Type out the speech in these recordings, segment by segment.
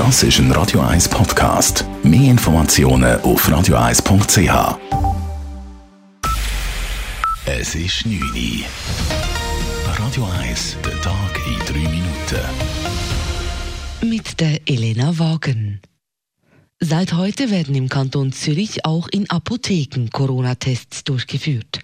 Das ist ein Radio 1 Podcast. Mehr Informationen auf radio1.ch. Es ist 9 Uhr. Radio 1, der Tag in 3 Minuten. Mit der Elena Wagen. Seit heute werden im Kanton Zürich auch in Apotheken Corona-Tests durchgeführt.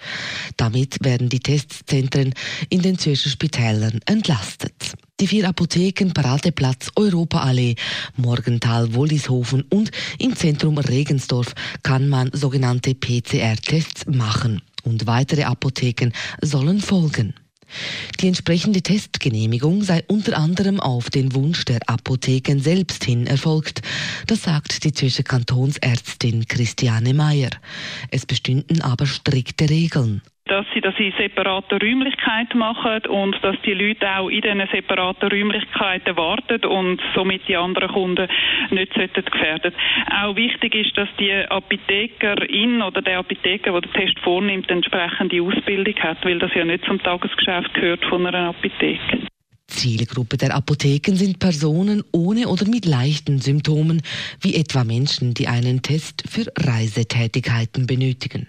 Damit werden die Testzentren in den Zürcher Spitälern entlastet. Die vier Apotheken Paradeplatz, Europaallee, Morgenthal, Wollishofen und im Zentrum Regensdorf kann man sogenannte PCR-Tests machen und weitere Apotheken sollen folgen. Die entsprechende Testgenehmigung sei unter anderem auf den Wunsch der Apotheken selbst hin erfolgt. Das sagt die Zürcher Kantonsärztin Christiane Meyer. Es bestünden aber strikte Regeln dass sie das in separaten Räumlichkeiten machen und dass die Leute auch in diesen separaten Räumlichkeiten warten und somit die anderen Kunden nicht gefährden Auch wichtig ist, dass die Apothekerin oder der Apotheker, der den Test vornimmt, entsprechende Ausbildung hat, weil das ja nicht zum Tagesgeschäft gehört von einer Apotheke. Zielgruppe der Apotheken sind Personen ohne oder mit leichten Symptomen, wie etwa Menschen, die einen Test für Reisetätigkeiten benötigen.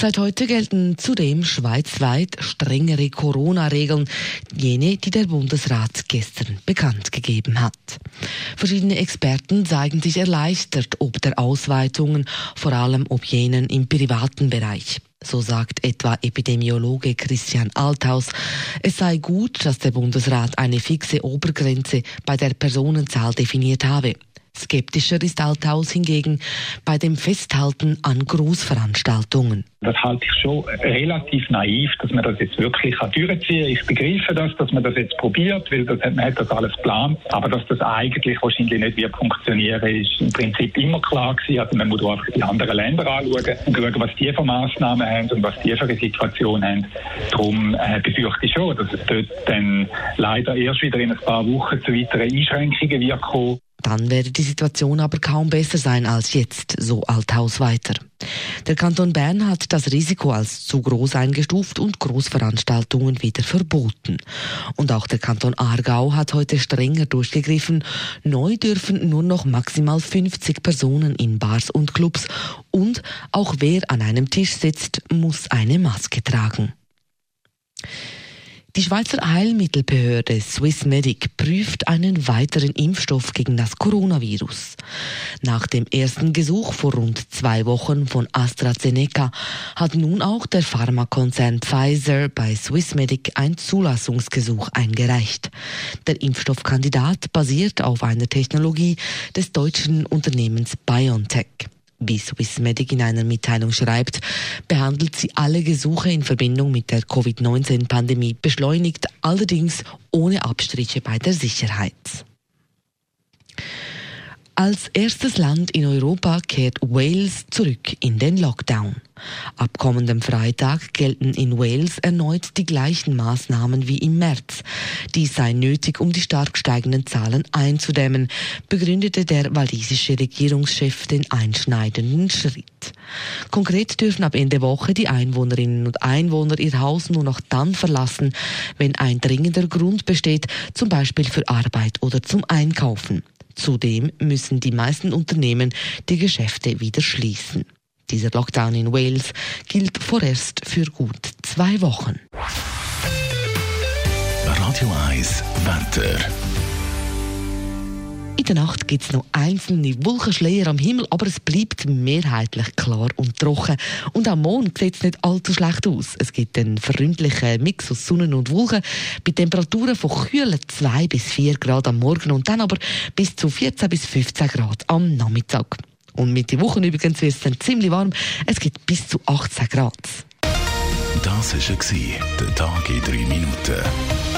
Seit heute gelten zudem schweizweit strengere Corona-Regeln, jene, die der Bundesrat gestern bekannt gegeben hat. Verschiedene Experten zeigen sich erleichtert ob der Ausweitungen, vor allem ob jenen im privaten Bereich. So sagt etwa Epidemiologe Christian Althaus, es sei gut, dass der Bundesrat eine fixe Obergrenze bei der Personenzahl definiert habe. Skeptischer ist Althaus hingegen bei dem Festhalten an Großveranstaltungen. Das halte ich schon relativ naiv, dass man das jetzt wirklich durchziehen kann. Ich begreife das, dass man das jetzt probiert, weil das, man hat das alles geplant. Aber dass das eigentlich wahrscheinlich nicht wird funktionieren, ist im Prinzip immer klar gewesen. Also man muss einfach die anderen Länder anschauen und schauen, was die für Massnahmen haben und was die für eine Situation haben. Darum äh, befürchte ich schon, dass es dort dann leider erst wieder in ein paar Wochen zu weiteren Einschränkungen wird kommen. Dann werde die Situation aber kaum besser sein als jetzt, so Althaus weiter. Der Kanton Bern hat das Risiko als zu groß eingestuft und Großveranstaltungen wieder verboten. Und auch der Kanton Aargau hat heute strenger durchgegriffen. Neu dürfen nur noch maximal 50 Personen in Bars und Clubs und auch wer an einem Tisch sitzt, muss eine Maske tragen. Die Schweizer Heilmittelbehörde Swissmedic prüft einen weiteren Impfstoff gegen das Coronavirus. Nach dem ersten Gesuch vor rund zwei Wochen von AstraZeneca hat nun auch der Pharmakonzern Pfizer bei Swissmedic ein Zulassungsgesuch eingereicht. Der Impfstoffkandidat basiert auf einer Technologie des deutschen Unternehmens BioNTech. Wie Swissmedic in einer Mitteilung schreibt, behandelt sie alle Gesuche in Verbindung mit der Covid-19-Pandemie beschleunigt, allerdings ohne Abstriche bei der Sicherheit. Als erstes Land in Europa kehrt Wales zurück in den Lockdown. Ab kommendem Freitag gelten in Wales erneut die gleichen Maßnahmen wie im März. Dies sei nötig, um die stark steigenden Zahlen einzudämmen, begründete der walisische Regierungschef den einschneidenden Schritt. Konkret dürfen ab Ende Woche die Einwohnerinnen und Einwohner ihr Haus nur noch dann verlassen, wenn ein dringender Grund besteht, zum Beispiel für Arbeit oder zum Einkaufen. Zudem müssen die meisten Unternehmen die Geschäfte wieder schließen. Dieser Lockdown in Wales gilt vorerst für gut zwei Wochen. Radio 1 Wetter. In der Nacht gibt es noch einzelne Wolkenschleier am Himmel, aber es bleibt mehrheitlich klar und trocken. Und am Mond sieht es nicht allzu schlecht aus. Es gibt einen freundlichen Mix aus Sonne und Wolken bei Temperaturen von kühlen 2 bis 4 Grad am Morgen und dann aber bis zu 14 bis 15 Grad am Nachmittag. Und mit den Wochen übrigens wird es dann ziemlich warm. Es gibt bis zu 18 Grad. Das war der Tag in 3 Minuten.